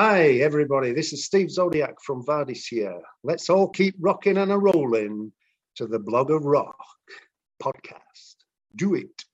Hi, everybody. This is Steve Zodiac from Vardis here. Let's all keep rocking and a rolling to the Blog of Rock podcast. Do it.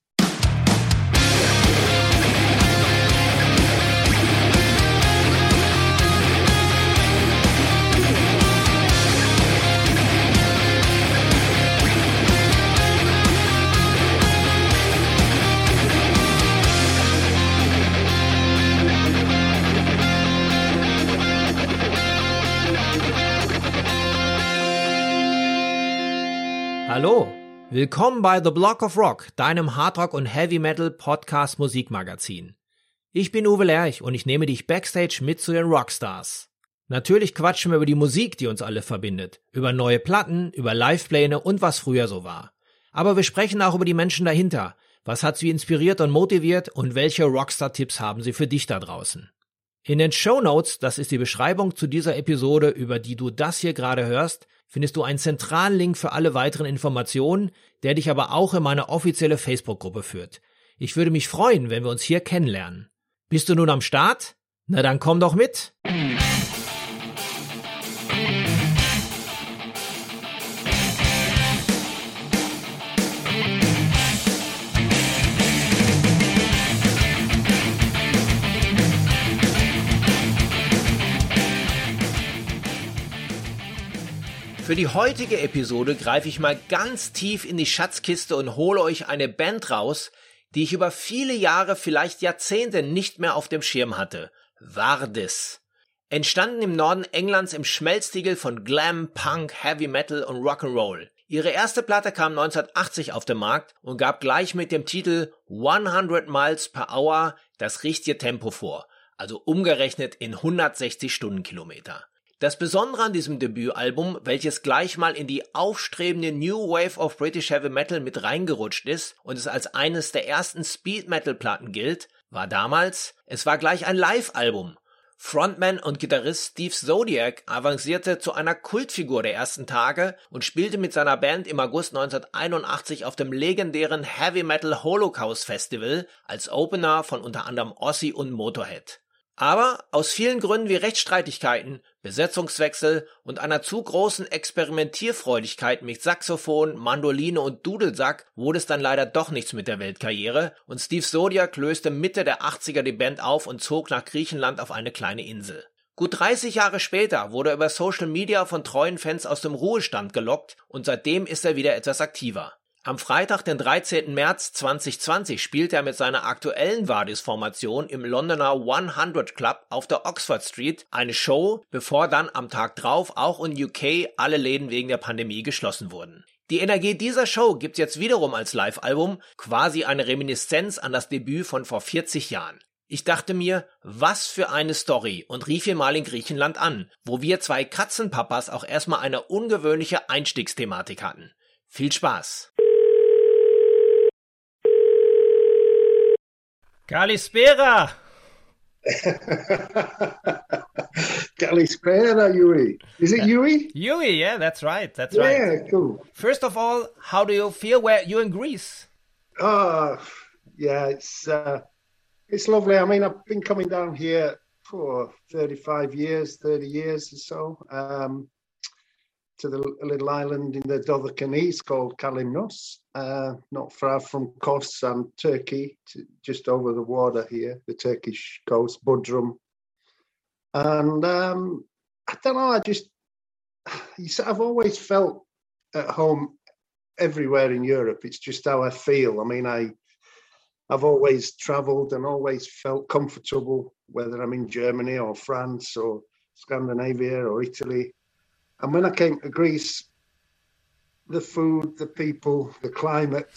Hallo, willkommen bei The Block of Rock, deinem Hardrock und Heavy Metal Podcast Musikmagazin. Ich bin Uwe Lerch und ich nehme dich backstage mit zu den Rockstars. Natürlich quatschen wir über die Musik, die uns alle verbindet, über neue Platten, über Livepläne und was früher so war. Aber wir sprechen auch über die Menschen dahinter. Was hat sie inspiriert und motiviert und welche Rockstar-Tipps haben sie für dich da draußen? In den Show Notes, das ist die Beschreibung zu dieser Episode, über die du das hier gerade hörst, findest du einen zentralen Link für alle weiteren Informationen, der dich aber auch in meine offizielle Facebook-Gruppe führt. Ich würde mich freuen, wenn wir uns hier kennenlernen. Bist du nun am Start? Na dann komm doch mit! Für die heutige Episode greife ich mal ganz tief in die Schatzkiste und hole euch eine Band raus, die ich über viele Jahre, vielleicht Jahrzehnte nicht mehr auf dem Schirm hatte. Vardis. Entstanden im Norden Englands im Schmelztiegel von Glam, Punk, Heavy Metal und Rock'n'Roll. Ihre erste Platte kam 1980 auf den Markt und gab gleich mit dem Titel 100 Miles per Hour das richtige Tempo vor, also umgerechnet in 160 Stundenkilometer. Das Besondere an diesem Debütalbum, welches gleich mal in die aufstrebende New Wave of British Heavy Metal mit reingerutscht ist und es als eines der ersten Speed Metal Platten gilt, war damals, es war gleich ein Live-Album. Frontman und Gitarrist Steve Zodiac avancierte zu einer Kultfigur der ersten Tage und spielte mit seiner Band im August 1981 auf dem legendären Heavy Metal Holocaust Festival als Opener von unter anderem Ozzy und Motorhead. Aber aus vielen Gründen wie Rechtsstreitigkeiten, Besetzungswechsel und einer zu großen Experimentierfreudigkeit mit Saxophon, Mandoline und Dudelsack wurde es dann leider doch nichts mit der Weltkarriere und Steve Zodiac löste Mitte der 80er die Band auf und zog nach Griechenland auf eine kleine Insel. Gut 30 Jahre später wurde er über Social Media von treuen Fans aus dem Ruhestand gelockt und seitdem ist er wieder etwas aktiver. Am Freitag, den 13. März 2020, spielte er mit seiner aktuellen Vardis-Formation im Londoner 100 Club auf der Oxford Street eine Show, bevor dann am Tag drauf auch in UK alle Läden wegen der Pandemie geschlossen wurden. Die Energie dieser Show gibt's jetzt wiederum als Live-Album, quasi eine Reminiszenz an das Debüt von vor 40 Jahren. Ich dachte mir, was für eine Story und rief ihn mal in Griechenland an, wo wir zwei Katzenpapas auch erstmal eine ungewöhnliche Einstiegsthematik hatten. Viel Spaß! Kalispera! Kalispera, Yui. Is it Yui? Yui, yeah, that's right. That's yeah, right. cool. First of all, how do you feel where you're in Greece? Oh, yeah, it's uh, it's lovely. I mean, I've been coming down here for 35 years, 30 years or so. Um, to the little island in the Dodecanese called Kalymnos, uh, not far from Kos and Turkey, just over the water here, the Turkish coast, Bodrum. And um, I don't know, I just, I've always felt at home everywhere in Europe. It's just how I feel. I mean, I, I've always travelled and always felt comfortable, whether I'm in Germany or France or Scandinavia or Italy and when I came to Greece, the food, the people, the climate,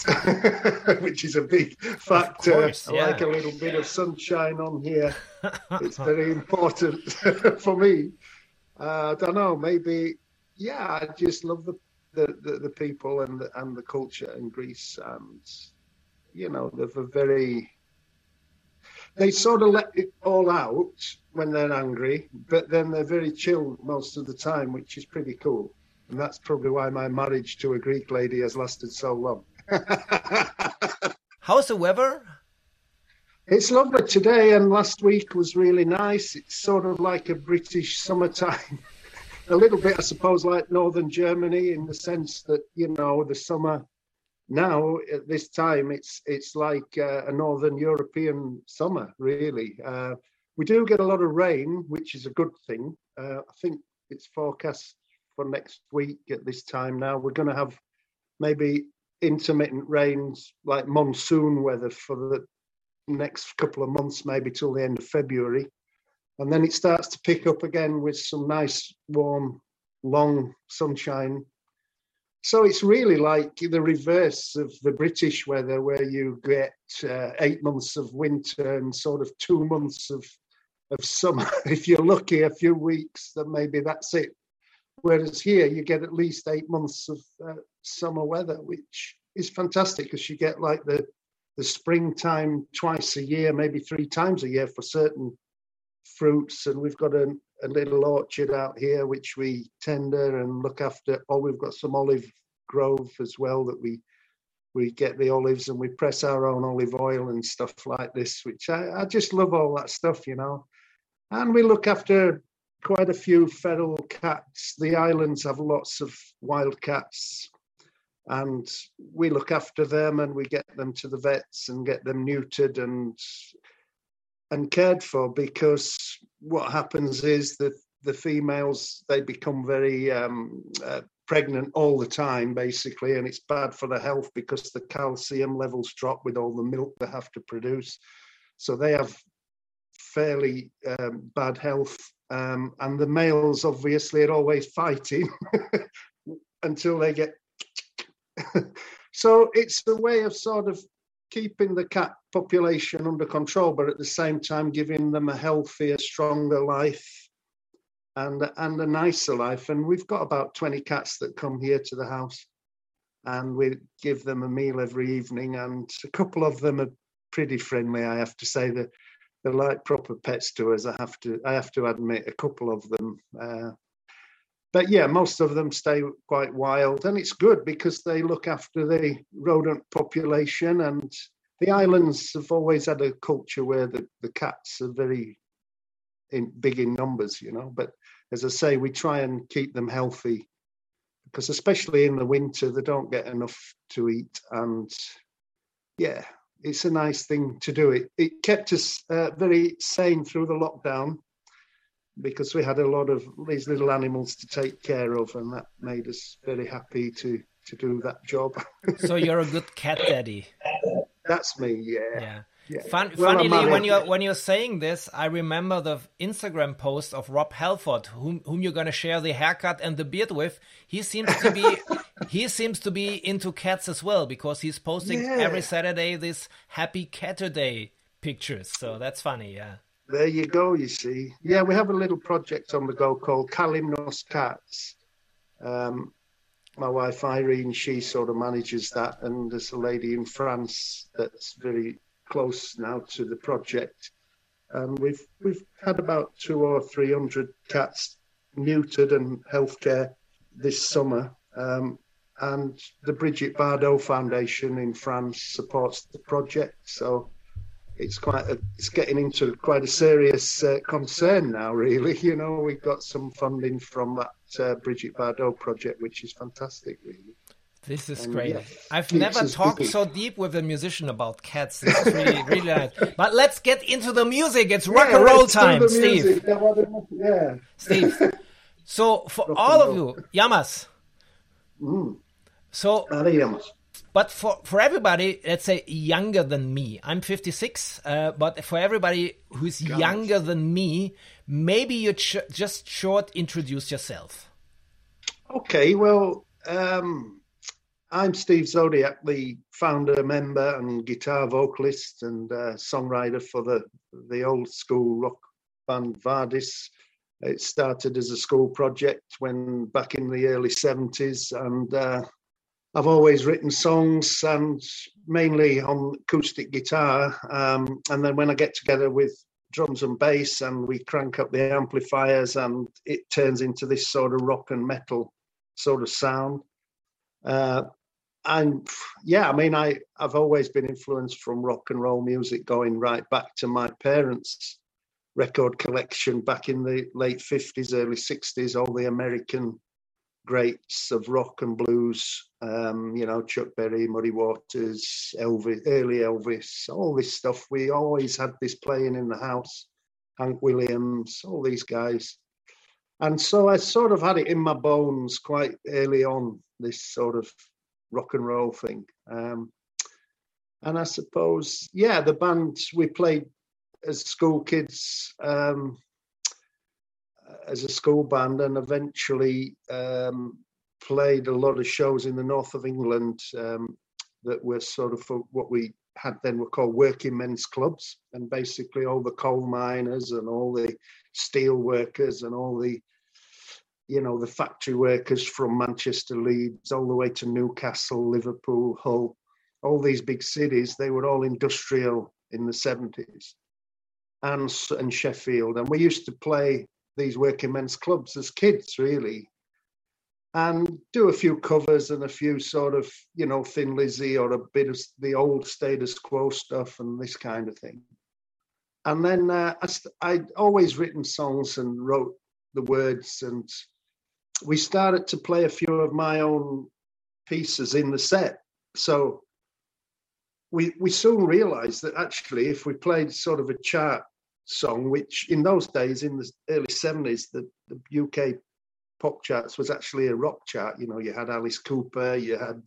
which is a big factor. course, I like a little bit of sunshine on here. it's very important for me. Uh, I don't know, maybe, yeah, I just love the, the, the, the people and the, and the culture in Greece. And, you know, they're very, they sort of let it all out when they're angry, but then they're very chilled most of the time, which is pretty cool. And that's probably why my marriage to a Greek lady has lasted so long. How's the weather? It's lovely today, and last week was really nice. It's sort of like a British summertime. a little bit, I suppose, like northern Germany in the sense that you know the summer now at this time it's it's like uh, a northern European summer, really. Uh, we do get a lot of rain, which is a good thing. Uh, I think it's forecast for next week at this time now. We're going to have maybe intermittent rains, like monsoon weather, for the next couple of months, maybe till the end of February. And then it starts to pick up again with some nice, warm, long sunshine. So it's really like the reverse of the British weather, where you get uh, eight months of winter and sort of two months of of summer. if you're lucky, a few weeks, then maybe that's it. Whereas here, you get at least eight months of uh, summer weather, which is fantastic because you get like the the springtime twice a year, maybe three times a year for certain fruits. And we've got a, a little orchard out here which we tender and look after. Or we've got some olive grove as well that we we get the olives and we press our own olive oil and stuff like this, which I, I just love all that stuff, you know. And we look after quite a few feral cats. The islands have lots of wild cats, and we look after them and we get them to the vets and get them neutered and and cared for because what happens is that the females they become very um, uh, pregnant all the time basically and it's bad for the health because the calcium levels drop with all the milk they have to produce. So they have fairly um, bad health um, and the males obviously are always fighting until they get so it's a way of sort of keeping the cat population under control, but at the same time giving them a healthier, stronger life and and a nicer life. And we've got about 20 cats that come here to the house and we give them a meal every evening. And a couple of them are pretty friendly, I have to say. They're, they're like proper pets to us. I have to I have to admit, a couple of them. Uh, but yeah, most of them stay quite wild, and it's good because they look after the rodent population. And the islands have always had a culture where the, the cats are very in big in numbers, you know. But as I say, we try and keep them healthy because, especially in the winter, they don't get enough to eat. And yeah, it's a nice thing to do. It it kept us uh, very sane through the lockdown because we had a lot of these little animals to take care of, and that made us very happy to to do that job. so you're a good cat daddy. That's me. Yeah. Yeah. Yeah. Fun, well, funnily, when you're when you're saying this, I remember the Instagram post of Rob Halford, whom whom you're going to share the haircut and the beard with. He seems to be he seems to be into cats as well because he's posting yeah. every Saturday this Happy cat Catterday pictures. So that's funny, yeah. There you go, you see. Yeah, we have a little project on the go called Kalymnos Cats. Um, my wife Irene, she sort of manages that, and there's a lady in France that's very close now to the project. And we've we've had about two or three hundred cats neutered and healthcare this summer. Um, and the Bridget Bardot Foundation in France supports the project. So it's quite a, it's getting into quite a serious uh, concern now. Really, you know, we've got some funding from that uh, Brigitte Bardot project, which is fantastic. Really. This is and great. Yeah, I've never talked busy. so deep with a musician about cats. This is really, really nice. But let's get into the music. It's rock yeah, and roll time, Steve. Yeah. Steve. So for rock all of you, Yamas. Mm. So but for, for everybody, let's say younger than me, I'm 56, uh, but for everybody who's younger than me, maybe you just short introduce yourself. Okay, well, um, I'm Steve Zodiac, the founder, member, and guitar vocalist and uh, songwriter for the the old school rock band Vardis. It started as a school project when back in the early 70s, and uh, I've always written songs and mainly on acoustic guitar. Um, and then when I get together with drums and bass and we crank up the amplifiers and it turns into this sort of rock and metal sort of sound. Uh, and yeah, I mean, I I've always been influenced from rock and roll music, going right back to my parents' record collection back in the late fifties, early sixties. All the American greats of rock and blues, um, you know, Chuck Berry, Muddy Waters, Elvis, early Elvis, all this stuff. We always had this playing in the house. Hank Williams, all these guys. And so I sort of had it in my bones quite early on, this sort of rock and roll thing. Um, and I suppose, yeah, the band we played as school kids, um, as a school band, and eventually um, played a lot of shows in the north of England um, that were sort of for what we had then were called working men's clubs, and basically all the coal miners and all the steel workers and all the you know, the factory workers from Manchester, Leeds, all the way to Newcastle, Liverpool, Hull, all these big cities, they were all industrial in the 70s and, and Sheffield. And we used to play these working men's clubs as kids, really, and do a few covers and a few sort of, you know, Thin Lizzy or a bit of the old status quo stuff and this kind of thing. And then uh, I, I'd always written songs and wrote the words and we started to play a few of my own pieces in the set. So we we soon realized that actually if we played sort of a chart song, which in those days in the early 70s, the, the UK pop charts was actually a rock chart. You know, you had Alice Cooper, you had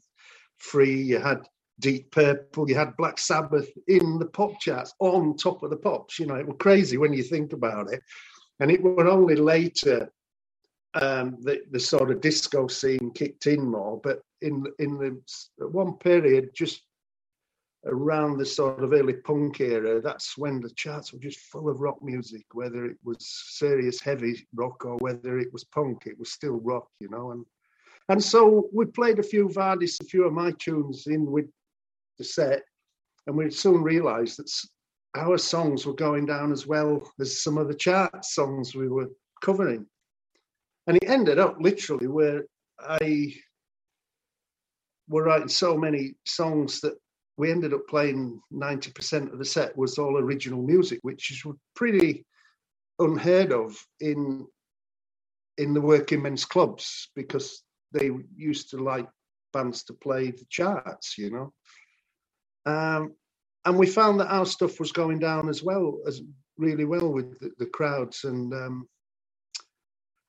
Free, you had Deep Purple, you had Black Sabbath in the pop charts on top of the pops. You know, it was crazy when you think about it. And it was only later um, the, the sort of disco scene kicked in more. But in in the one period, just around the sort of early punk era, that's when the charts were just full of rock music, whether it was serious heavy rock or whether it was punk, it was still rock, you know. And and so we played a few Vardis, a few of my tunes in with the set, and we soon realised that our songs were going down as well as some of the chart songs we were covering. And it ended up literally where I were writing so many songs that we ended up playing 90% of the set was all original music, which is pretty unheard of in in the working men's clubs because they used to like bands to play the charts, you know. Um, and we found that our stuff was going down as well as really well with the, the crowds, and um,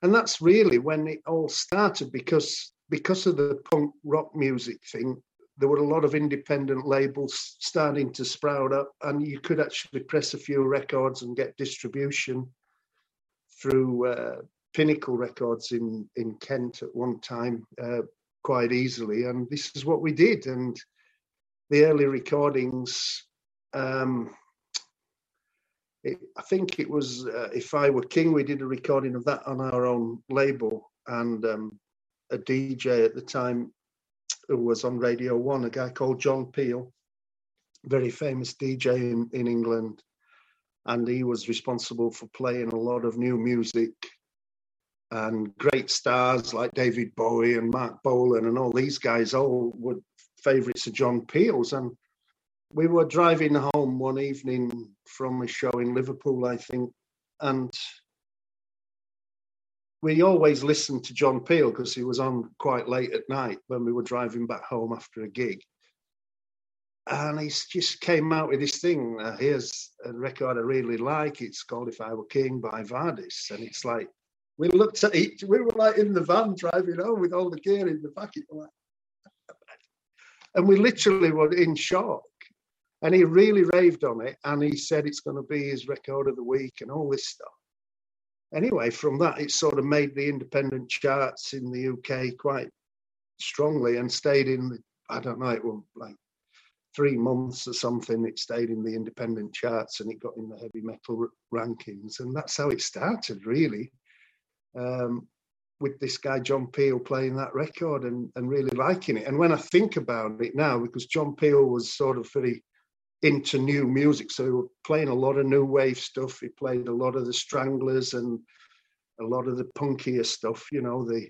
and that's really when it all started because because of the punk rock music thing there were a lot of independent labels starting to sprout up and you could actually press a few records and get distribution through uh, pinnacle records in in kent at one time uh, quite easily and this is what we did and the early recordings um, it, I think it was uh, If I Were King, we did a recording of that on our own label. And um, a DJ at the time who was on Radio One, a guy called John Peel, very famous DJ in, in England. And he was responsible for playing a lot of new music and great stars like David Bowie and Marc Bolan and all these guys all were favorites of John Peel's. And we were driving home one evening from a show in Liverpool, I think, and we always listened to John Peel because he was on quite late at night when we were driving back home after a gig. And he just came out with this thing. Uh, here's a record I really like. It's called If I Were King by Vardis. And it's like, we looked at each, we were like in the van driving home with all the gear in the back. and we literally were in shock and he really raved on it and he said it's going to be his record of the week and all this stuff anyway from that it sort of made the independent charts in the uk quite strongly and stayed in the i don't know it was like three months or something it stayed in the independent charts and it got in the heavy metal rankings and that's how it started really um, with this guy John Peel playing that record and, and really liking it. And when I think about it now, because John Peel was sort of very into new music. So we were playing a lot of new wave stuff. He played a lot of the Stranglers and a lot of the punkier stuff, you know, the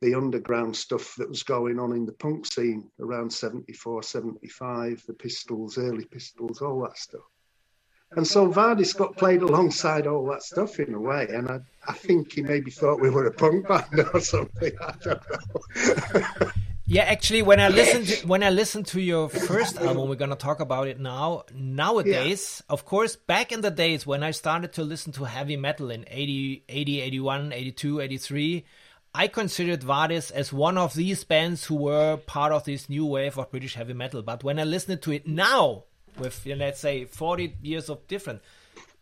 the underground stuff that was going on in the punk scene around 74, 75, the Pistols, early Pistols, all that stuff. And so Vardis got played alongside all that stuff in a way, and I, I think he maybe thought we were a punk band or something. I don't know. yeah, actually, when I listen to when I listen to your first album, we're gonna talk about it now. Nowadays, yeah. of course, back in the days when I started to listen to heavy metal in 80, 80 81, 82, 83, I considered Vardis as one of these bands who were part of this new wave of British heavy metal. But when I listen to it now, with you know, let's say 40 years of difference.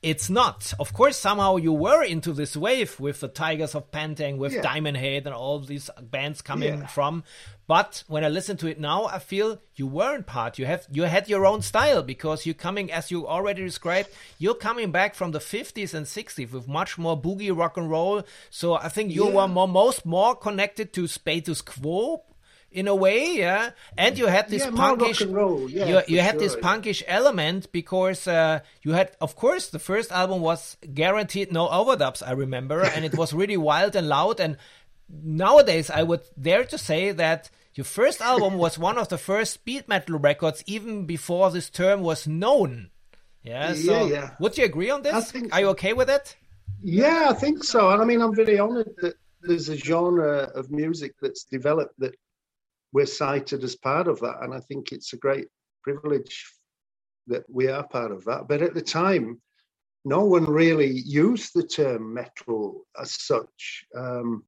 It's not. Of course, somehow you were into this wave with the Tygers of Pan Tang, with yeah. Diamond Head, and all these bands coming yeah. from. But when I listen to it now, I feel you weren't part. You have you had your own style because you're coming, as you already described, you're coming back from the 50s and 60s with much more boogie rock and roll. So I think you yeah. were more, most more connected to Status Quo in a way, yeah. And you had this yeah, punkish, yeah, you, you had sure, this punkish element because uh, you had, of course, the first album was guaranteed no overdubs. I remember, and it was really wild and loud. And nowadays, I would dare to say that your first album was one of the first speed metal records, even before this term was known. Yeah. So, yeah, yeah. would you agree on this? Are you okay with it? Yeah, I think so. And I mean, I'm very honoured that there's a genre of music that's developed that we're cited as part of that. And I think it's a great privilege that we are part of that. But at the time, no one really used the term metal as such. Um,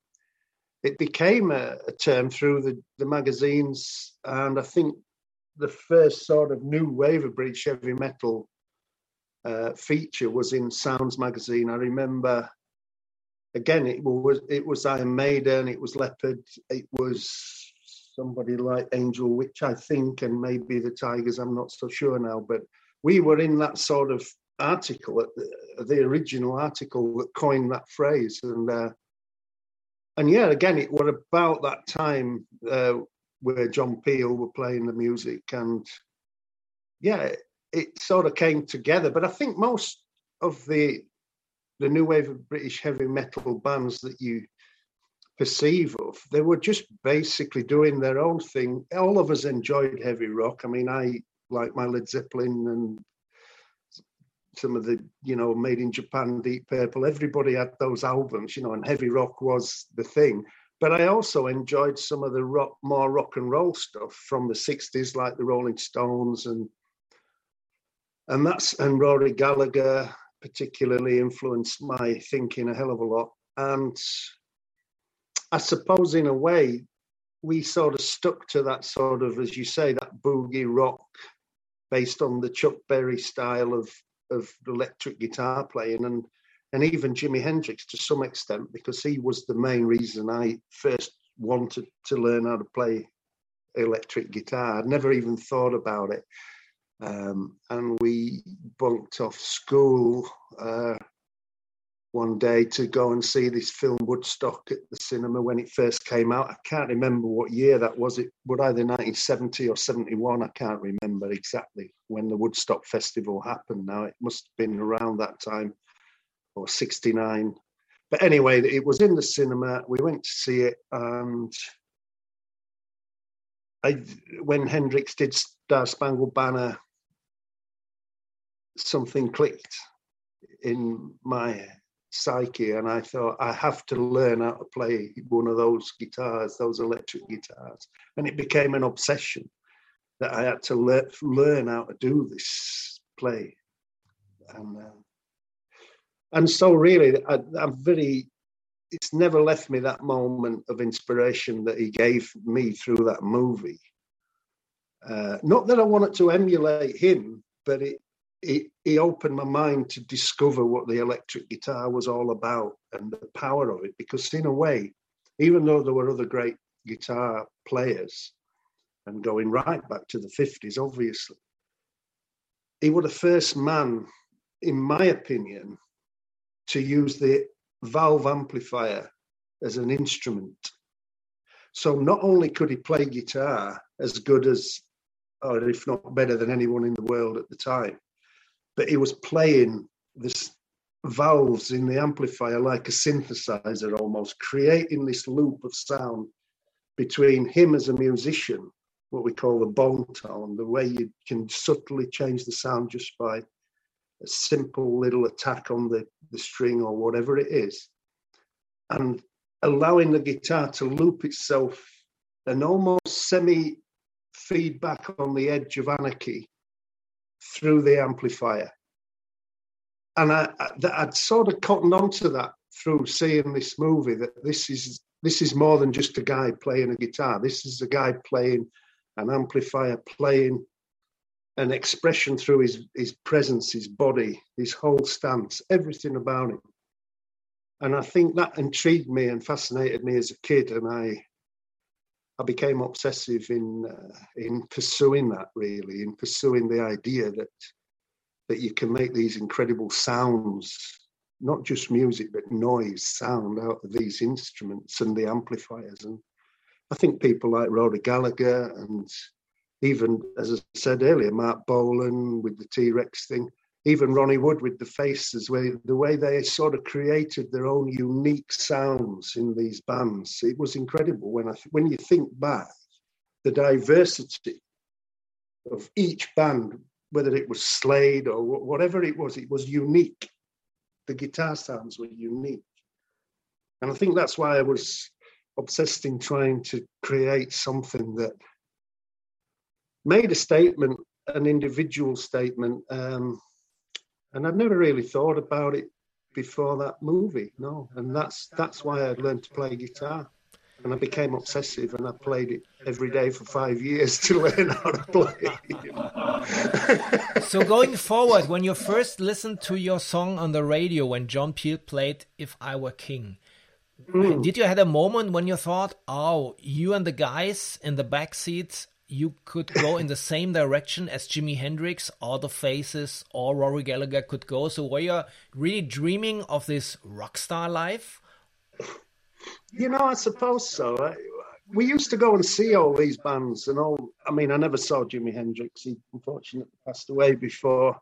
it became a, a, term through the, the magazines, and I think the first sort of new wave of British heavy metal uh, feature was in Sounds magazine. I remember, again, it was it was Iron Maiden, it was Leppard, it was somebody like Angel Witch I think, and maybe the Tigers, I'm not so sure now, but we were in that sort of article, the, the original article that coined that phrase, and uh, and yeah, again, it was about that time uh, where John Peel were playing the music, and yeah, it, it sort of came together. But I think most of the the new wave of British heavy metal bands that you perceive of. They were just basically doing their own thing. All of us enjoyed heavy rock. I mean, I like my Led Zeppelin and some of the, you know, made in Japan, Deep Purple. Everybody had those albums, you know, and heavy rock was the thing. But I also enjoyed some of the rock, more rock and roll stuff from the '60s, like the Rolling Stones and and that's and Rory Gallagher particularly influenced my thinking a hell of a lot. And I suppose in a way, we sort of stuck to that sort of, as you say, that boogie rock based on the Chuck Berry style of of electric guitar playing and and even Jimi Hendrix to some extent because he was the main reason I first wanted to learn how to play electric guitar. I'd never even thought about it. Um, and we bunked off school uh, one day to go and see this film Woodstock at the cinema when it first came out. I can't remember what year that was. It would either 1970 or 71. I can't remember exactly when the Woodstock Festival happened. Now it must have been around that time or 69. But anyway, it was in the cinema. We went to see it, and I, when Hendrix did Star Spangled Banner, something clicked in my psyche and I thought I have to learn how to play one of those guitars, those electric guitars. And it became an obsession that I had to le- learn how to do this play. And uh, and so really I, I'm very it's never left me that moment of inspiration that he gave me through that movie. Uh, not that I wanted to emulate him, but it he, opened my mind to discover what the electric guitar was all about and the power of it. Because in a way, even though there were other great guitar players, and going right back to the 50s, obviously, he was the first man, in my opinion, to use the valve amplifier as an instrument. So not only could he play guitar as good as, or if not better than anyone in the world at the time, but he was playing this valves in the amplifier like a synthesizer almost, creating this loop of sound between him as a musician, what we call the bone tone, the way you can subtly change the sound just by a simple little attack on the, the string or whatever it is, and allowing the guitar to loop itself and almost semi feedback on the edge of anarchy through the amplifier. And I, I, would sort of cottoned onto that through seeing this movie that this is this is more than just a guy playing a guitar. This is a guy playing an amplifier, playing an expression through his his presence, his body, his whole stance, everything about him. And I think that intrigued me and fascinated me as a kid, and I I became obsessive in uh, in pursuing that really, in pursuing the idea that that you can make these incredible sounds, not just music but noise, sound out of these instruments and the amplifiers. And I think people like Rory Gallagher and even, as I said earlier, Marc Bolan with the T Rex thing, even Ronnie Wood with the faces, where the way they sort of created their own unique sounds in these bands, it was incredible. When I when you think back, the diversity of each band, whether it was Slade or whatever it was, it was unique. The guitar sounds were unique, and I think that's why I was obsessed in trying to create something that made a statement, an individual statement. Um, and I'd never really thought about it before that movie. No, and that's that's why I learned to play guitar, and I became obsessive, and I played it every day for five years to learn how to play. so going forward, when you first listened to your song on the radio, when John Peel played "If I Were King." Mm. Did you had a moment when you thought, "Oh, you and the guys in the back seats you could go in the same direction as Jimi Hendrix or the Faces or Rory Gallagher could go. So were you really dreaming of this rock star life? You know, I suppose so. We used to go and see all these bands and all. I mean, I never saw Jimi Hendrix. He unfortunately passed away before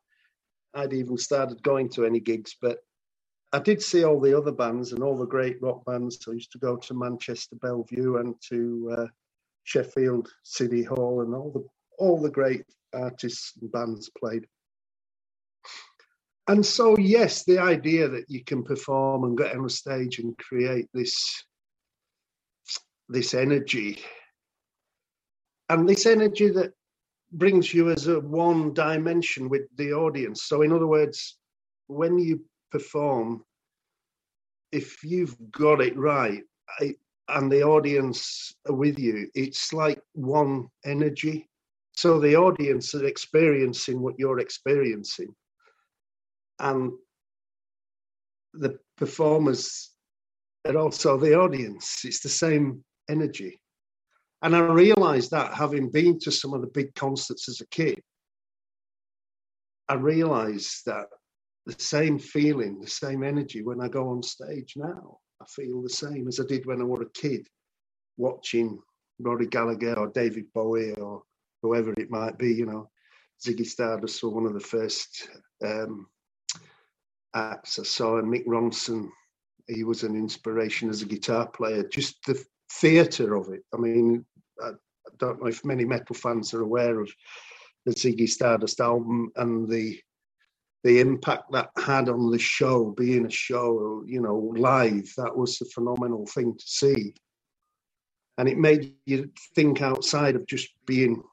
I'd even started going to any gigs. But I did see all the other bands and all the great rock bands. I used to go to Manchester Belle Vue and to uh, Sheffield City Hall, and all the all the great artists and bands played. And so, yes, the idea that you can perform and get on stage and create this this energy, and this energy that brings you as a one dimension with the audience. So, in other words, when you perform, if you've got it right, it, and the audience are with you, it's like one energy. So the audience is experiencing what you're experiencing. And the performers are also the audience. It's the same energy. And I realized that having been to some of the big concerts as a kid, I realized that the same feeling, the same energy when I go on stage now. I feel the same as I did when I was a kid, watching Rory Gallagher or David Bowie or whoever it might be. You know, Ziggy Stardust was one of the first um, acts I saw, and Mick Ronson. He was an inspiration as a guitar player. Just the theatre of it. I mean, I, I don't know if many metal fans are aware of the Ziggy Stardust album and the the impact that had on the show, being a show, you know, live, that was a phenomenal thing to see. And it made you think outside of just being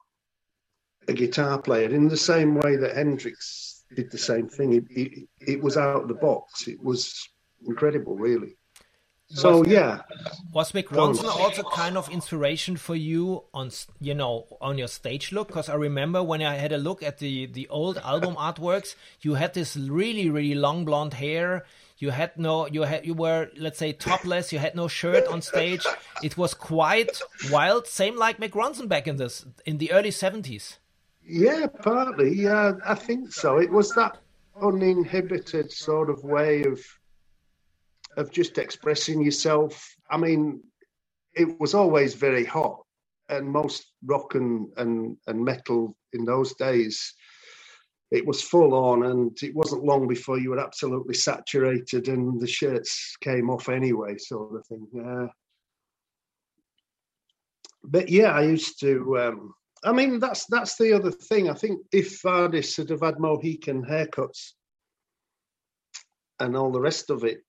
a guitar player in the same way that Hendrix did the same thing. It, it, it was out of the box. It was incredible, really. So was, yeah, was Mick Ronson also kind of inspiration for you on you know on your stage look? Because I remember when I had a look at the the old album artworks, you had this really really long blonde hair. You had no you had you were let's say topless. You had no shirt on stage. It was quite wild. Same like Mick Ronson back in this in the early seventies. Yeah, partly. Yeah, I think so. It was that uninhibited sort of way of of just expressing yourself. I mean, it was always very hot, and most rock and, and, and metal in those days, it was full on, and it wasn't long before you were absolutely saturated, and the shirts came off anyway, sort of thing. Uh, but yeah, I used to. Um, I mean, that's that's the other thing. I think if artists had have had Mohican haircuts and all the rest of it,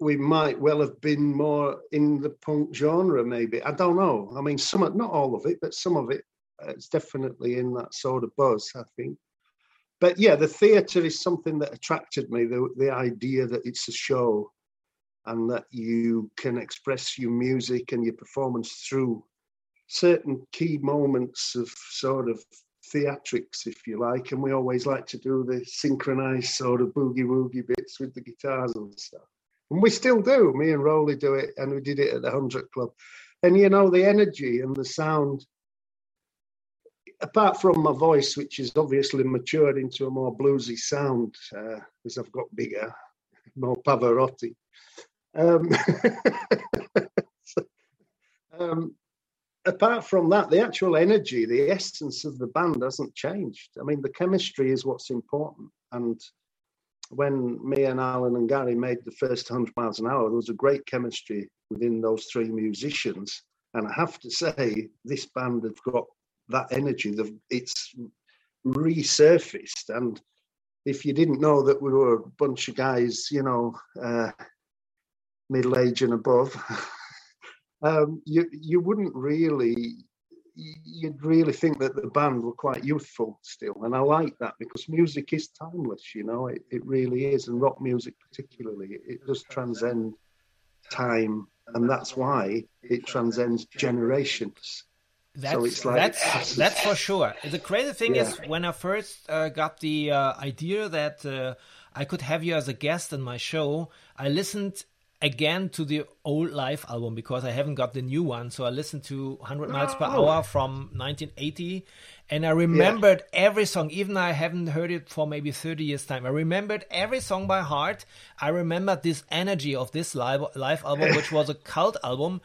we might well have been more in the punk genre. Maybe I don't know. I mean, some not all of it, but some of it. Uh, it's definitely in that sort of buzz. I think. But yeah, the theatre is something that attracted me. The the idea that it's a show, and that you can express your music and your performance through certain key moments of sort of theatrics, if you like, and we always like to do the synchronized sort of boogie woogie bits with the guitars and stuff. And we still do. Me and Rowley do it, and we did it at the Hundred Club. And you know, the energy and the sound, apart from my voice, which is obviously matured into a more bluesy sound uh, as I've got bigger, more Pavarotti. Um, um, apart from that, the actual energy, the essence of the band hasn't changed. I mean, the chemistry is what's important. And when me and Alan and Gary made the first 100 miles an hour, there was a great chemistry within those three musicians. And I have to say, this band have got that energy. It's resurfaced. And if you didn't know that we were a bunch of guys, you know, uh, middle age and above, um, you you wouldn't really you'd really think that the band were quite youthful still and i like that because music is timeless you know it, it really is and rock music particularly it, does transcend time and that's why it transcends generations that's, so it's like, that's that's for sure. The crazy thing yeah. is when I first uh, got the uh, idea that uh, I could have you as a guest in my show, I listened again to the old live album because I haven't got the new one. So I listened to 100 miles per oh. hour from 1980 and I remembered yeah. every song, even I haven't heard it for maybe 30 years time. I remembered every song by heart. I remembered this energy of this live, live album, which was a cult album.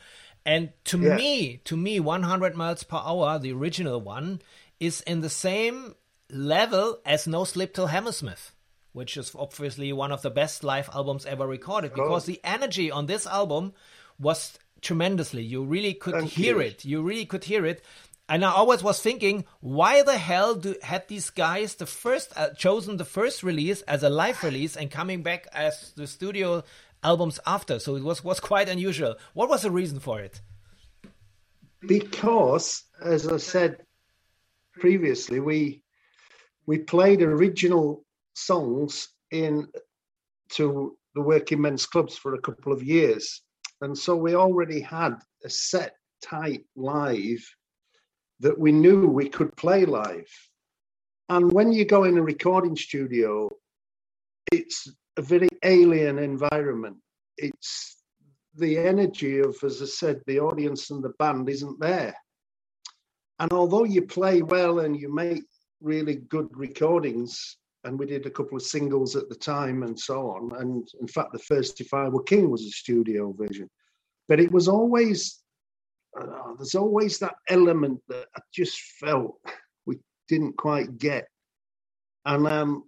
And to yeah. me, to me, 100 miles per hour, the original one, is in the same level as No Sleep Till Hammersmith which is obviously one of the best live albums ever recorded oh. because the energy on this album was tremendously. You really could Thank hear you. it. You really could hear it. And I always was thinking, why the hell do, had these guys the first uh, chosen the first release as a live release and coming back as the studio albums after? So it was was quite unusual. What was the reason for it? Because, as I said previously, we we played original songs in to the working men's clubs for a couple of years. And so we already had a set type live that we knew we could play live. And when you go in a recording studio, it's a very alien environment. It's the energy of, as I said, the audience and the band isn't there. And although you play well and you make really good recordings, and we did a couple of singles at the time and so on. And in fact, the first If I Were King was a studio version. But it was always, uh, there's always that element that I just felt we didn't quite get. And um,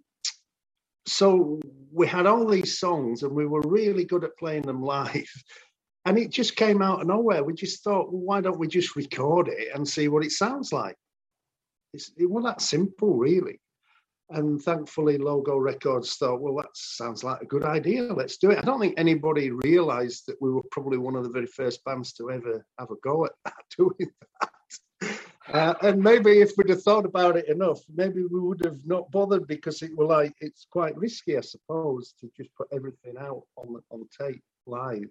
so we had all these songs and we were really good at playing them live. And it just came out of nowhere. We just thought, well, why don't we just record it and see what it sounds like? It's, it was that simple, really. And thankfully, Logo Records thought, well, that sounds like a good idea. Let's do it. I don't think anybody realized that we were probably one of the very first bands to ever have a go at doing that. Uh, and maybe if we'd have thought about it enough, maybe we would have not bothered because it were like it's quite risky, I suppose, to just put everything out on on tape live.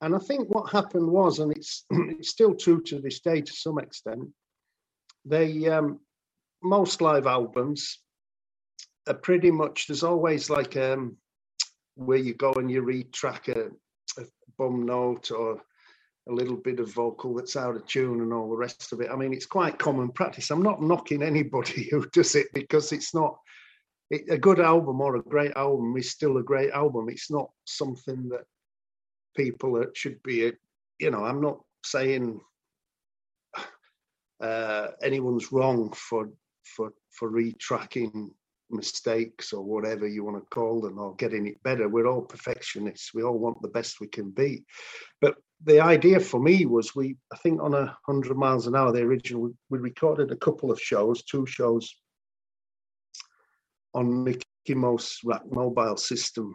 And I think what happened was, and it's it's still true to this day to some extent, they um, most live albums are pretty much there's always like um where you go and you retrack a, a bum note or a little bit of vocal that's out of tune and all the rest of it. I mean, it's quite common practice. I'm not knocking anybody who does it because it's not it, a good album or a great album is still a great album. It's not something that people should be. You know, I'm not saying uh, anyone's wrong for for for retracking mistakes or whatever you want to call them or getting it better. We're all perfectionists. We all want the best we can be. But the idea for me was we, I think on a hundred miles an hour, the original, we recorded a couple of shows, two shows on Mickie Most's RAK Mobile system.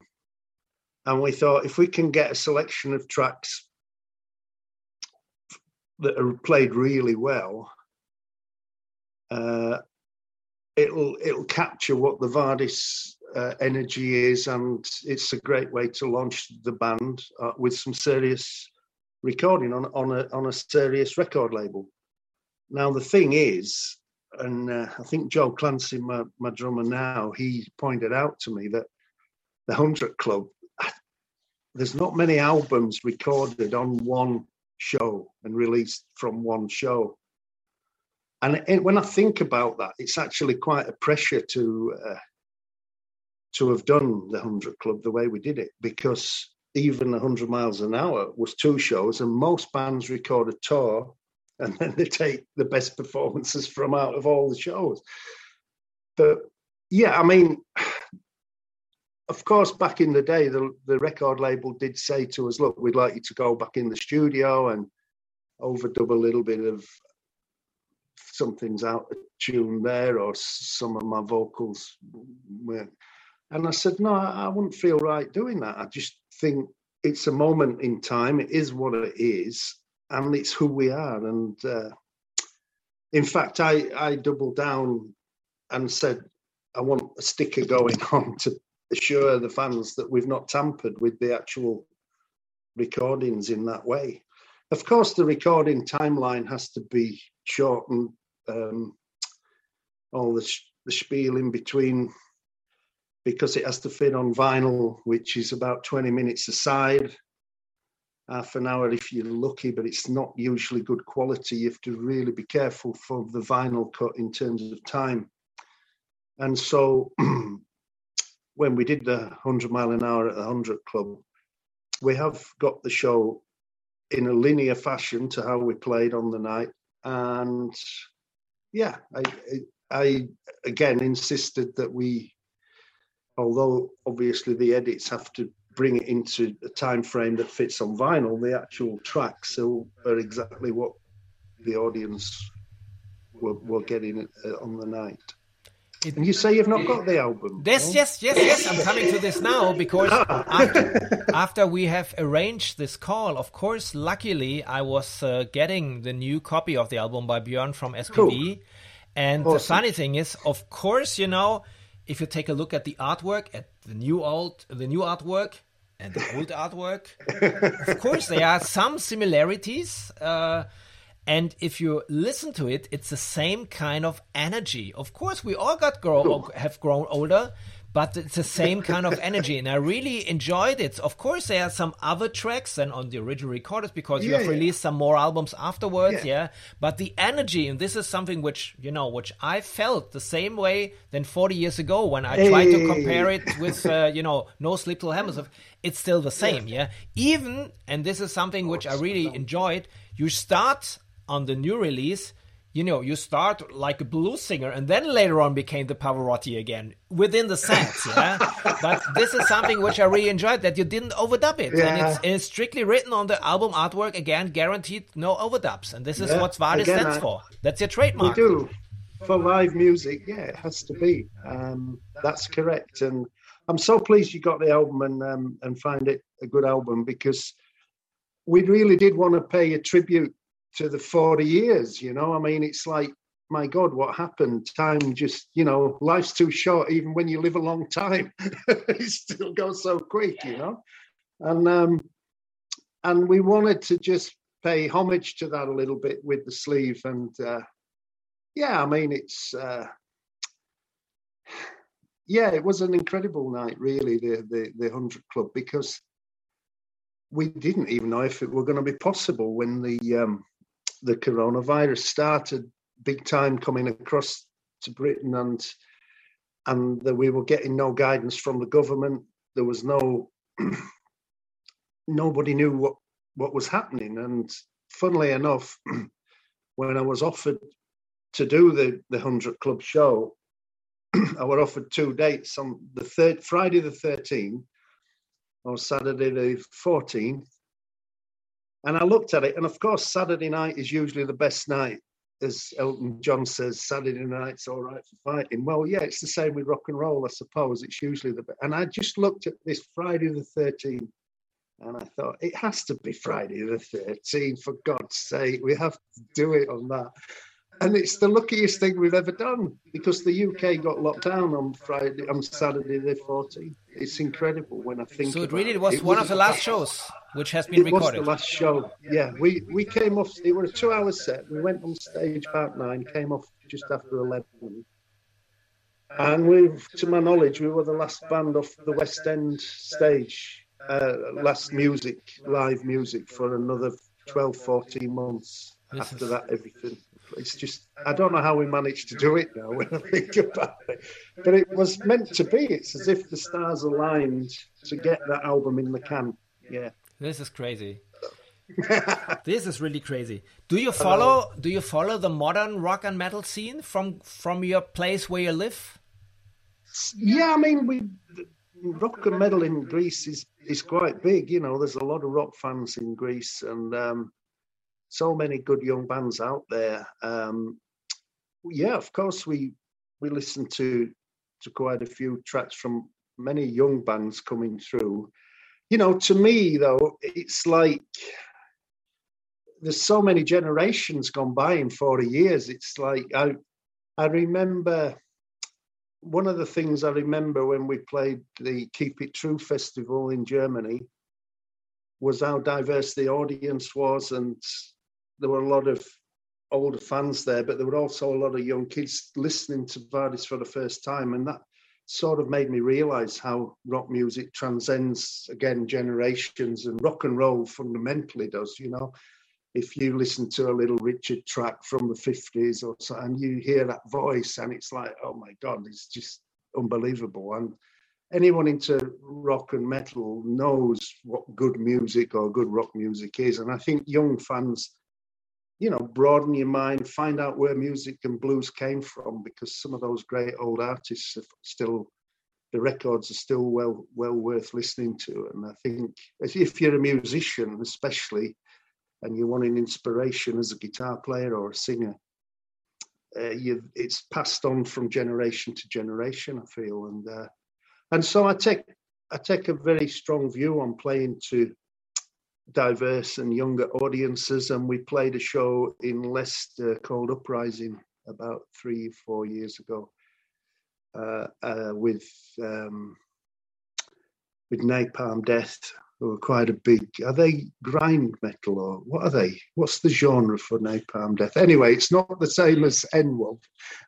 And we thought if we can get a selection of tracks that are played really well, uh, it'll it'll capture what the Vardis uh, energy is, and it's a great way to launch the band uh, with some serious recording on on a on a serious record label. Now the thing is, and uh, I think Joe Clancy, my, my drummer now, he pointed out to me that the Hundred Club, there's not many albums recorded on one show and released from one show. And it, when I think about that, it's actually quite a pressure to uh, to have done the Hundred Club the way we did it, because even 100 miles an hour was two shows, and most bands record a tour and then they take the best performances from out of all the shows. But yeah, I mean, of course, back in the day, the, the record label did say to us, look, we'd like you to go back in the studio and overdub a little bit of something's out of tune there or some of my vocals were. And I said, no, I wouldn't feel right doing that. I just think it's a moment in time. It is what it is and it's who we are. And uh, in fact, I, I doubled down and said, I want a sticker going on to assure the fans that we've not tampered with the actual recordings in that way. Of course, the recording timeline has to be shortened. Um, all the, the spiel in between because it has to fit on vinyl, which is about 20 minutes aside half an hour if you're lucky, but it's not usually good quality. You have to really be careful for the vinyl cut in terms of time. And so when we did the 100 mile an hour at the 100 Club, we have got the show in a linear fashion to how we played on the night. And yeah, I, I again insisted that we, although obviously the edits have to bring it into a time frame that fits on vinyl, the actual tracks are exactly what the audience were, were getting uh, on the night. And you say you've not got the album? Yes, no? yes, yes, yes. I'm coming to this now because after, after, we have arranged this call, of course, luckily I was uh, getting the new copy of the album by Björn from SPV. Cool. And awesome. the funny thing is, of course, you know, if you take a look at the artwork, at the new old, the new artwork and the old artwork, of course there are some similarities. Uh, and if you listen to it, it's the same kind of energy. Of course, we all got grow have grown older, but it's the same kind of energy and i really enjoyed it of course there are some other tracks than on the original recorders because yeah, you have released some more albums afterwards yeah. yeah. but the energy and this is something which you know which i felt the same way than 40 years ago when i hey. tried to compare it with uh, you know no sleep till heaven it's still the same yeah. even and this is something which i really enjoyed you start on the new release you know, you start like a blues singer and then later on became the Pavarotti again within the sense, yeah. but this is something which I really enjoyed that you didn't overdub it, yeah. and it's, it's, strictly written on the album artwork again, guaranteed no overdubs, and this is yeah. what Svardis stands I, for. That's your trademark. We do for live music, yeah, it has to be. Um, that's correct, and I'm so pleased you got the album and um, and find it a good album because we really did want to pay a tribute to the 40 years you know? I mean it's like my god what happened? Time just you know life's too short even when you live a long time. It still goes so quick you know? And um and we wanted to just pay homage to that a little bit with the sleeve and uh yeah i mean it's uh yeah it was an incredible night really the the the 100 club because we didn't even know if it were going to be possible when the um the coronavirus started big time coming across to Britain and and that we were getting no guidance from the government. There was no nobody knew what what was happening. And funnily enough, when I was offered to do the the hundred club show, I were offered two dates on the third Friday the 13th or Saturday the 14th. And I looked at it, and of course, Saturday night is usually the best night. As Elton John says, Saturday night's all right for fighting. Well, yeah, it's the same with rock and roll, I suppose. It's usually the best. And I just looked at this Friday the 13th, and I thought, it has to be Friday the 13th, for God's sake. We have to do it on that and it's the luckiest thing we've ever done because the UK got locked down on Friday, on Saturday the 14th. It's incredible when I think. So it really was it. one of the last shows which has been it recorded. It was the last show. Yeah, we we came off. It was a two-hour set. We went on stage about nine, came off just after eleven, and we, to my knowledge, we were the last band off the West End stage. Uh, last music, live music for another 12, 14 months. After that, everything it's just I don't know how we managed to do it now when I think about it. But it was meant to be. It's as if the stars aligned to get that album in the can. Yeah. This is crazy. this is really crazy. Do you follow do you follow the modern rock and metal scene from from your place where you live? Yeah, I mean we rock and metal in Greece is is quite big, you know, there's a lot of rock fans in Greece and um so many good young bands out there. Um, yeah, of course, we we listen to to quite a few tracks from many young bands coming through. You know, to me though, it's like there's so many generations gone by in 40 years. It's like I I remember one of the things I remember when we played the Keep It True festival in Germany was how diverse the audience was and there were a lot of older fans there, but there were also a lot of young kids listening to Vardis for the first time, and that sort of made me realize how rock music transcends again generations and rock and roll fundamentally does. You know, if you listen to a little Richard track from the fifties or so, and you hear that voice, and it's like, oh my god, it's just unbelievable. And anyone into rock and metal knows what good music or good rock music is, and I think young fans you know, broaden your mind, find out where music and blues came from, because some of those great old artists are still, the records are still well well worth listening to. And I think if you're a musician, especially, and you want an inspiration as a guitar player or a singer, uh, it's passed on from generation to generation. I feel, and uh, and so I take I take a very strong view on playing to diverse and younger audiences. And we played a show in Leicester called Uprising about three, four years ago uh, uh, with um, with Napalm Death, who are quite a big. Are they grind metal or what are they? What's the genre for Napalm Death? Anyway, it's not the same as N Wolf,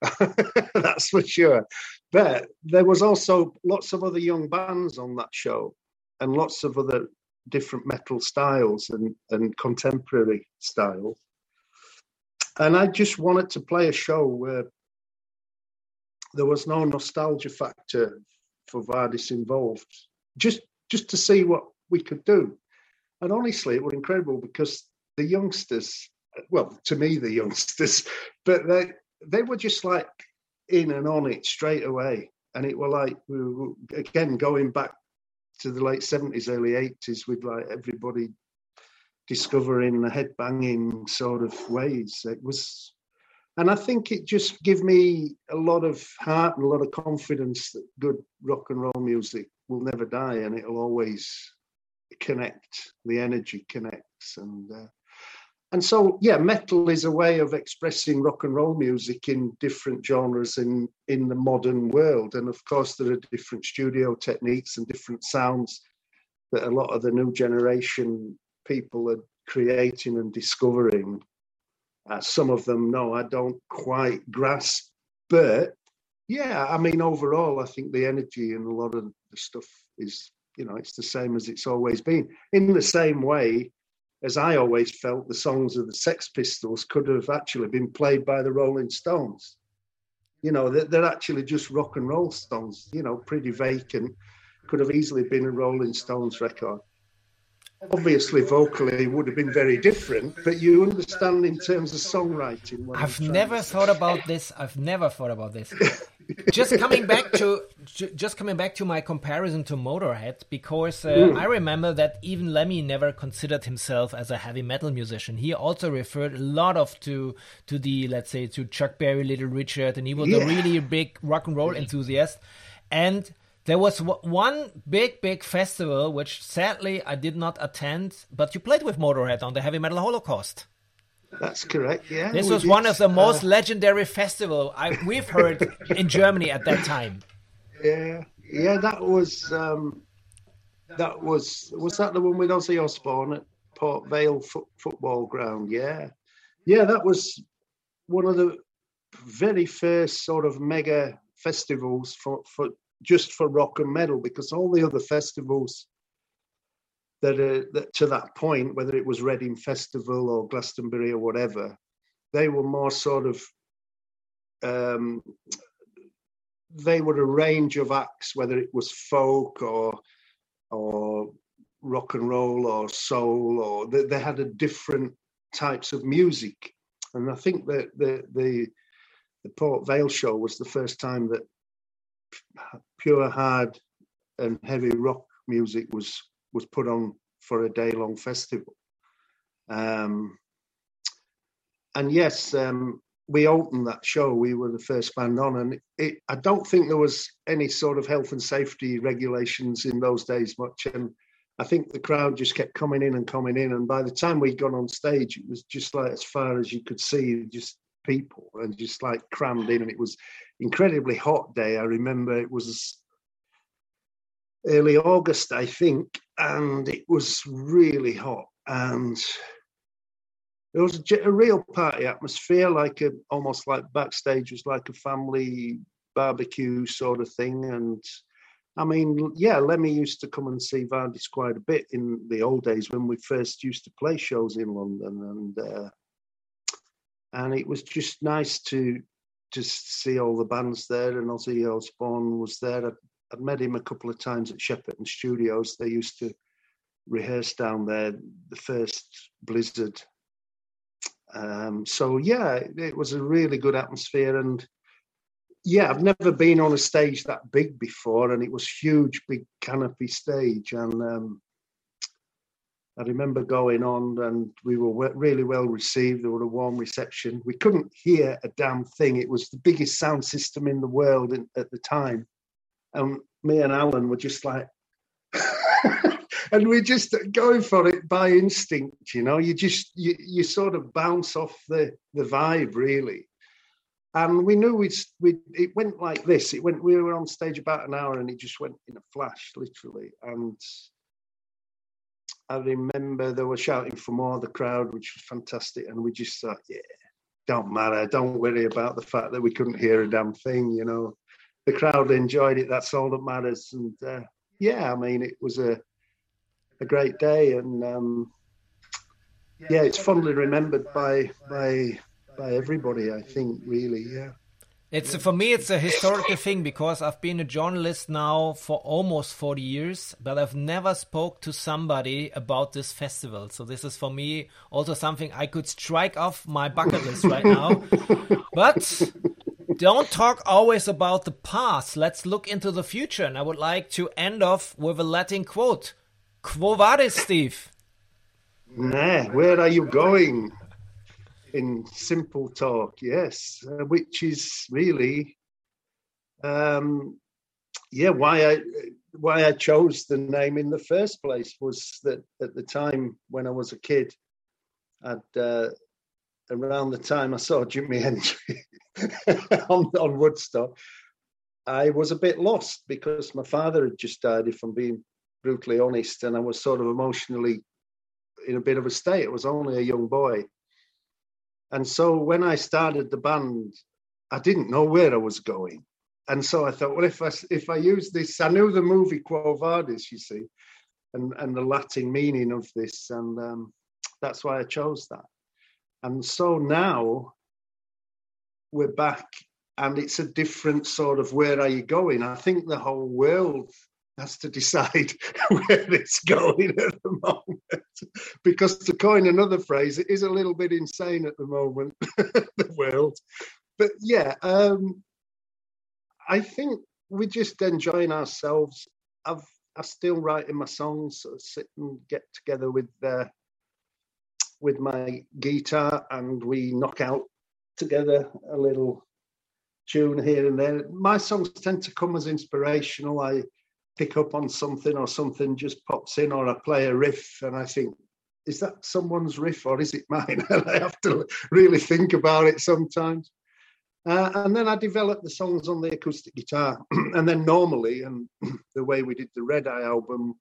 that's for sure. But there was also lots of other young bands on that show, and lots of other different metal styles and, and contemporary styles. And I just wanted to play a show where there was no nostalgia factor for Vardis involved, just just to see what we could do. And honestly, it was incredible because the youngsters, well, to me, the youngsters, but they they were just like in and on it straight away. And it were like, we were, again, going back to the late seventies, early eighties, with like everybody discovering the headbanging sort of ways. It was, and I think it just gave me a lot of heart and a lot of confidence that good rock and roll music will never die, and it'll always connect. The energy connects, and uh, and so yeah metal is a way of expressing rock and roll music in different genres in in the modern world. And of course there are different studio techniques and different sounds that a lot of the new generation people are creating and discovering. Uh, some of them no i don't quite grasp. But yeah i mean overall i think the energy and a lot of the stuff is you know it's the same as it's always been. In the same way as I always felt, the songs of the Sex Pistols could have actually been played by the Rolling Stones. You know, they're, they're actually just rock and roll songs, you know, pretty vacant, could have easily been a Rolling Stones record. Obviously, vocally, it would have been very different, but you understand in terms of songwriting. I've never thought about this. I've never thought about this. just coming back to just coming back to my comparison to Motörhead, because uh, mm. I remember that even Lemmy never considered himself as a heavy metal musician. He also referred a lot of to to the let's say to Chuck Berry, Little Richard, and he was yeah. a really big rock and roll enthusiast. And there was one big, big festival which sadly I did not attend, but you played with Motörhead on the Heavy Metal Holocaust. That's correct. Yeah, this was did. one of the most uh, legendary festival I, we've heard in Germany at that time. Yeah, yeah, that was um, that was was that the one with Ozzy Osbourne at Port Vale fo- football ground? Yeah, yeah, that was one of the very first sort of mega festivals for for just for rock and metal because all the other festivals that, uh, that to that point, whether it was Reading Festival or Glastonbury or whatever, they were more sort of um, they were a range of acts, whether it was folk or or rock and roll or soul, or they, they had a different types of music. And I think that the the the Port Vale show was the first time that pure hard and heavy rock music was was put on for a day long festival. Um, and yes, um, we opened that show. We were the first band on, and it, I don't think there was any sort of health and safety regulations in those days much. And I think the crowd just kept coming in and coming in. And by the time we'd gone on stage, it was just like as far as you could see, just people and just like crammed in. And it was incredibly hot day. I remember it was early August, I think, and it was really hot. And it was a, real party atmosphere, like a almost like backstage was like a family barbecue sort of thing. And I mean, yeah, Lemmy used to come and see Vardis quite a bit in the old days when we first used to play shows in London, and uh, and it was just nice to just see all the bands there. And Ozzy Osbourne was there. I'd met him a couple of times at Shepperton Studios. They used to rehearse down there the first Blizzard. Um, so yeah, it was a really good atmosphere, and yeah, I've never been on a stage that big before, and it was huge, big canopy stage, and um, I remember going on, and we were really well received. There was a warm reception. We couldn't hear a damn thing. It was the biggest sound system in the world at the time and me and Alan were just like, and we're just going for it by instinct, you know. You just you, you sort of bounce off the the vibe, really. And we knew we'd, we it went like this. It went. We were on stage about an hour, and it just went in a flash, literally. And I remember they were shouting for more. The crowd, which was fantastic, and we just thought, yeah, don't matter. Don't worry about the fact that we couldn't hear a damn thing, you know the crowd enjoyed it. That's all that matters. And uh, yeah, I mean, it was a a great day, and um, yeah, it's fondly remembered by by by everybody. I think, really, yeah. It's for me, it's a historical thing because I've been a journalist now for almost forty years, but I've never spoke to somebody about this festival. So this is for me also something I could strike off my bucket list right now. but don't talk always about the past. Let's look into the future. And I would like to end off with a Latin quote. Quo vadis, Steve? Nah, where are you going? In simple talk, yes, uh, which is really, um, yeah, why I why I chose the name in the first place was that at the time when I was a kid, I'd uh, around the time I saw Jimi Hendrix on, on Woodstock, I was a bit lost because my father had just died, if I'm being brutally honest, and I was sort of emotionally in a bit of a state. I was only a young boy. And so when I started the band, I didn't know where I was going. And so I thought, well, if I if I use this, I knew the movie Quo Vadis, you see, and and the Latin meaning of this, and um, that's why I chose that. And so now we're back and it's a different sort of where are you going? I think the whole world has to decide where it's going at the moment. because to coin another phrase, it is a little bit insane at the moment, the world. But yeah, um, I think we're just enjoying ourselves. I've I still writing my songs, sort of sit and get together with uh, with my guitar, and we knock out together a little tune here and there. My songs tend to come as inspirational. I pick up on something, or something just pops in, or I play a riff, and I think, is that someone's riff or is it mine? and I have to really think about it sometimes. Uh, and then I developed the songs on the acoustic guitar. and then normally, and the way we did the Red Eye album,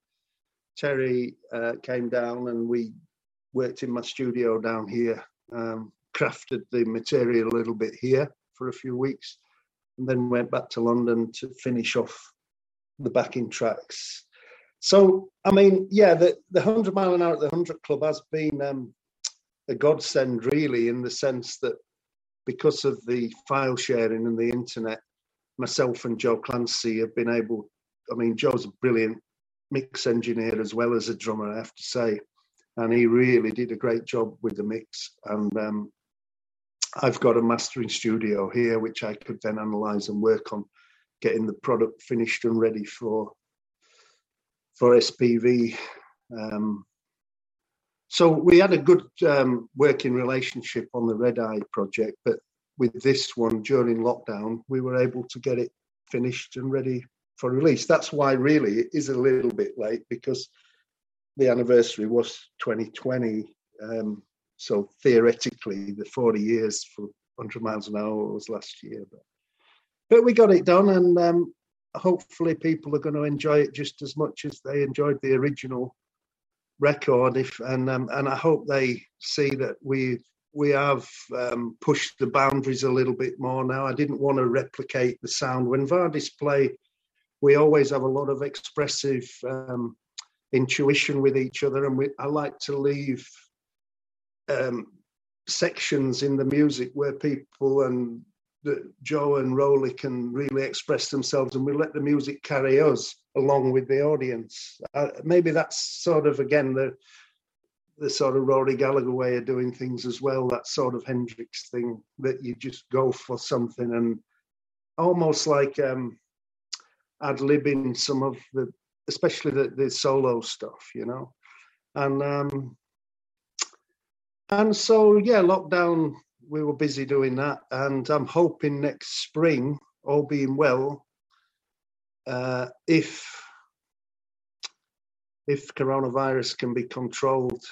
Terry uh, came down and we worked in my studio down here, um, crafted the material a little bit here for a few weeks, and then went back to London to finish off the backing tracks. So, I mean, yeah, the, the 100 mile an hour at the 100 Club has been um, a godsend, really, in the sense that because of the file sharing and the internet, myself and Joe Clancy have been able. I mean, Joe's a brilliant mix engineer as well as a drummer, I have to say, and he really did a great job with the mix. And um, I've got a mastering studio here, which I could then analyze and work on getting the product finished and ready for for SPV. Um, so we had a good um, working relationship on the Red Eye project, but with this one during lockdown, we were able to get it finished and ready for release. That's why really it is a little bit late because the anniversary was 2020. Um, so theoretically, the 40 years for 100 miles an hour was last year, but but we got it done, and um, hopefully people are going to enjoy it just as much as they enjoyed the original record if and um, and I hope they see that we we have um, pushed the boundaries a little bit more now. I didn't want to replicate the sound when Vardis play. We always have a lot of expressive um, intuition with each other, and we, I like to leave um, sections in the music where people and Joe and Rowley can really express themselves, and we let the music carry us along with the audience. Uh, maybe that's sort of again the the sort of Rory Gallagher way of doing things as well. That sort of Hendrix thing that you just go for something and almost like um, ad libbing some of the, especially the, the solo stuff, you know, and um, and so yeah, lockdown. We were busy doing that, and I'm hoping next spring, all being well, uh, if if coronavirus can be controlled,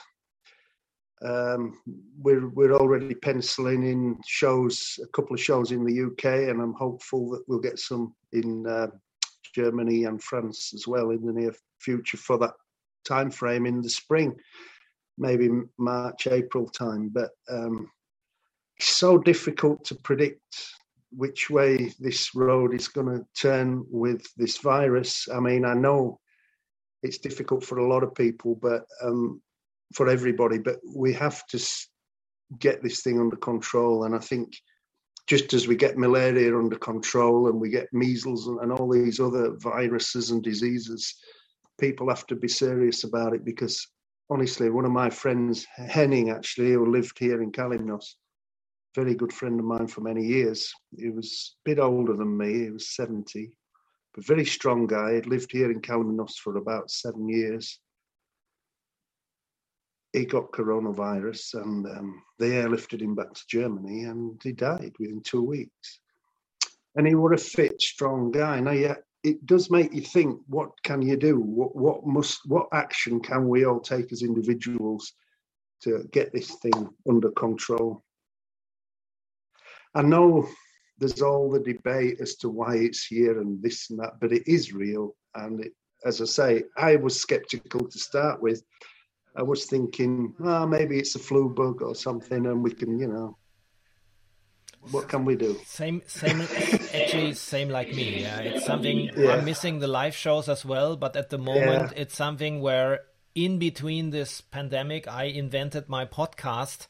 um, we're we're already penciling in shows, a couple of shows in the UK, and I'm hopeful that we'll get some in uh, Germany and France as well in the near future for that time frame in the spring, maybe March April time. But um, it's so difficult to predict which way this road is going to turn with this virus. I mean, I know it's difficult for a lot of people, but um, for everybody, but we have to get this thing under control. And I think just as we get malaria under control and we get measles and, and all these other viruses and diseases, people have to be serious about it because honestly, one of my friends, Henning, actually, who lived here in Kalymnos, very good friend of mine for many years. He was a bit older than me. He was 70, but very strong guy. He'd lived here in Kalymnos for about seven years. He got coronavirus and um, they airlifted him back to Germany and he died within two weeks. And he was a fit, strong guy. Now, yeah, it does make you think, what can you do? What, what must, what action can we all take as individuals to get this thing under control? I know there's all the debate as to why it's here and this and that, but it is real. And it, as I say, I was skeptical to start with. I was thinking, oh, maybe it's a flu bug or something, and we can, you know, what can we do? Same, same, actually, same like me. Yeah, it's something yeah. I'm missing the live shows as well, but at the moment, yeah. it's something where in between this pandemic, I invented my podcast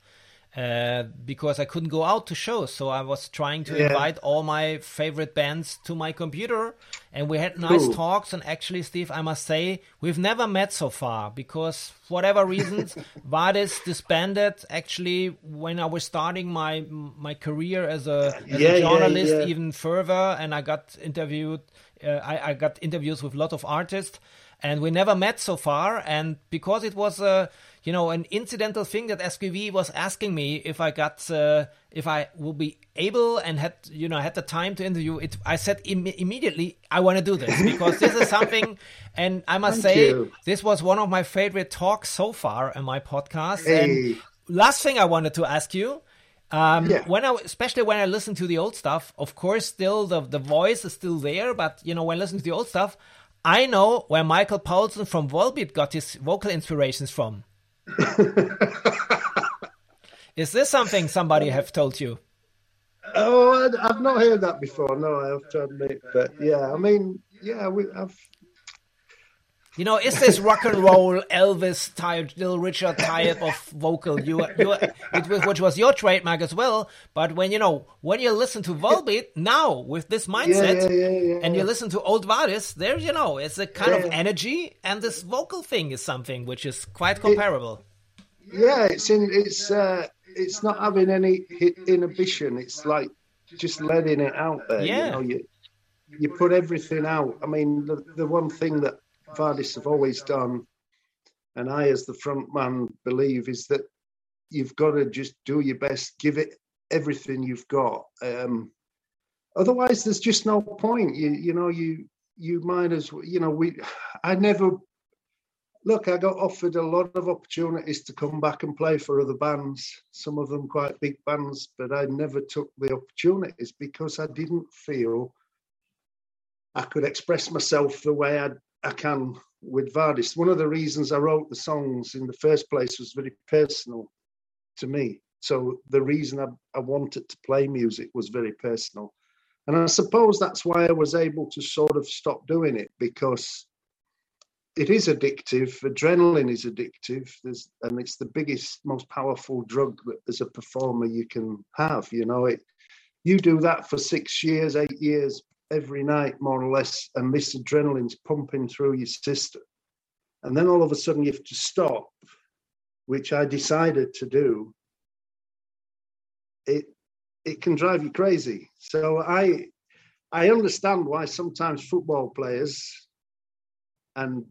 uh, because I couldn't go out to shows. So I was trying to Yeah. invite all my favorite bands to my computer, and we had nice Cool. talks. And actually, Steve, I must say, we've never met so far because, for whatever reasons, Vardis disbanded. Actually, when I was starting my my career as a, as Yeah, a journalist, yeah. even further, and I got interviewed. Uh, I, I got interviews with a lot of artists, and we never met so far. And because it was a you know an incidental thing that SPV was asking me if I got uh, if I will be able and had you know had the time to interview it, I said Im- immediately I want to do this because this is something. And I must Thank say you. this was one of my favorite talks so far in my podcast. Hey. And last thing I wanted to ask you. Um, Yeah. When I, especially when I listen to the old stuff, of course, still the the voice is still there, but you know, when I listen to the old stuff, I know where Michael Poulsen from Volbeat got his vocal inspirations from. is this something somebody have told you? Oh, I've not heard that before. No, I have to admit. But yeah, I mean, yeah, we, I've You know, is this rock and roll Elvis type, Little Richard type of vocal? You, you, it was, which was your trademark as well. But when you know, when you listen to Volbeat now with this mindset, yeah, yeah, yeah, and you listen to old Vardis, there you know, it's a kind of energy, and this vocal thing is something which is quite comparable. yeah, it's in. It's uh, it's not having any hi- inhibition. It's like just letting it out there. Yeah. You know, you you put everything out. I mean, the the one thing that Vardis have always done, and I, as the front man, believe is that you've got to just do your best, give it everything you've got. Um, otherwise, there's just no point. You you know you you might as well. You know we. I never look, I got offered a lot of opportunities to come back and play for other bands, some of them quite big bands, but I never took the opportunities because I didn't feel I could express myself the way I, I can with Vardis. One of the reasons I wrote the songs in the first place was very personal to me. So the reason I, I wanted to play music was very personal. And I suppose that's why I was able to sort of stop doing it because it is addictive. Adrenaline is addictive. There's, and it's the biggest, most powerful drug that as a performer you can have. You know, it. You do that for six years, eight years, every night, more or less, and this adrenaline's pumping through your system. And then all of a sudden you have to stop, which I decided to do. It it can drive you crazy. So I I understand why sometimes football players and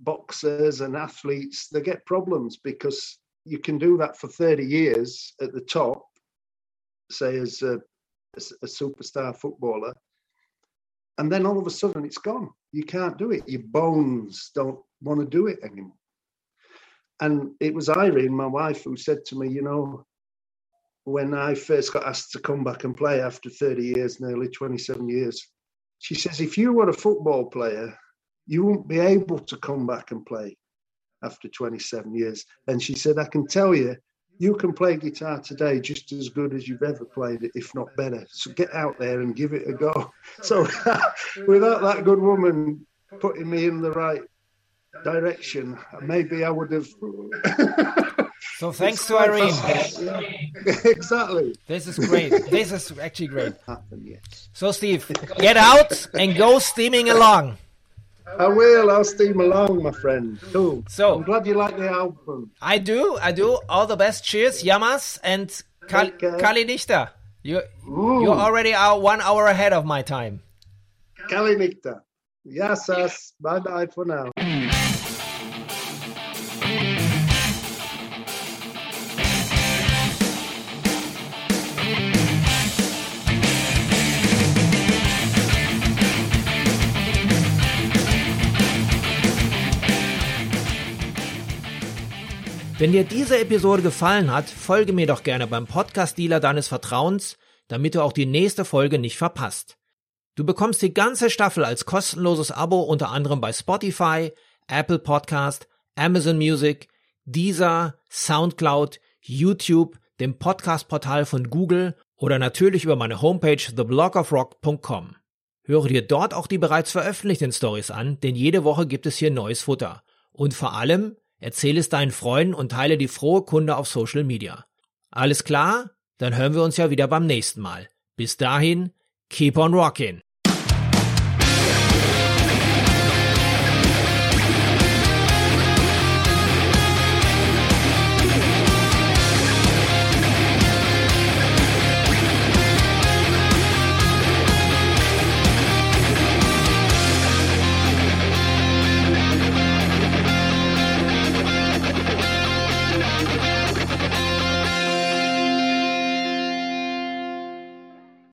boxers and athletes they get problems because you can do that for 30 years at the top say as a, as a superstar footballer and then all of a sudden it's gone. You can't do it. Your bones don't want to do it anymore. And it was irene my wife who said to me you know when i first got asked to come back and play after 30 years nearly 27 years she says if you were a football player you won't be able to come back and play after 27 years. And she said, I can tell you, you can play guitar today just as good as you've ever played it, if not better. So get out there and give it a go. So without that good woman putting me in the right direction, maybe I would have. So thanks to Irene. Exactly. This is great. This is actually great. Happen, yes. So Steve, get out and go steaming along. I will. I'll steam along, my friend. Cool. So- I'm glad you like the album. I do, I do. All the best. Cheers, Yamas and Kal-. Kali. You, Ooh. you already are one hour ahead of my time. Kalinikta. Yes, yes. Bye bye for now. Wenn dir diese Episode gefallen hat, folge mir doch gerne beim Podcast-Dealer deines Vertrauens, damit du auch die nächste Folge nicht verpasst. Du bekommst die ganze Staffel als kostenloses Abo unter anderem bei Spotify, Apple Podcast, Amazon Music, Deezer, Soundcloud, YouTube, dem Podcast-Portal von Google oder natürlich über meine Homepage theblogofrock.com. Höre dir dort auch die bereits veröffentlichten Stories an, denn jede Woche gibt es hier neues Futter. Und vor allem, erzähle es deinen Freunden und teile die frohe Kunde auf Social Media. Alles klar? Dann hören wir uns ja wieder beim nächsten Mal. Bis dahin, keep on rockin'.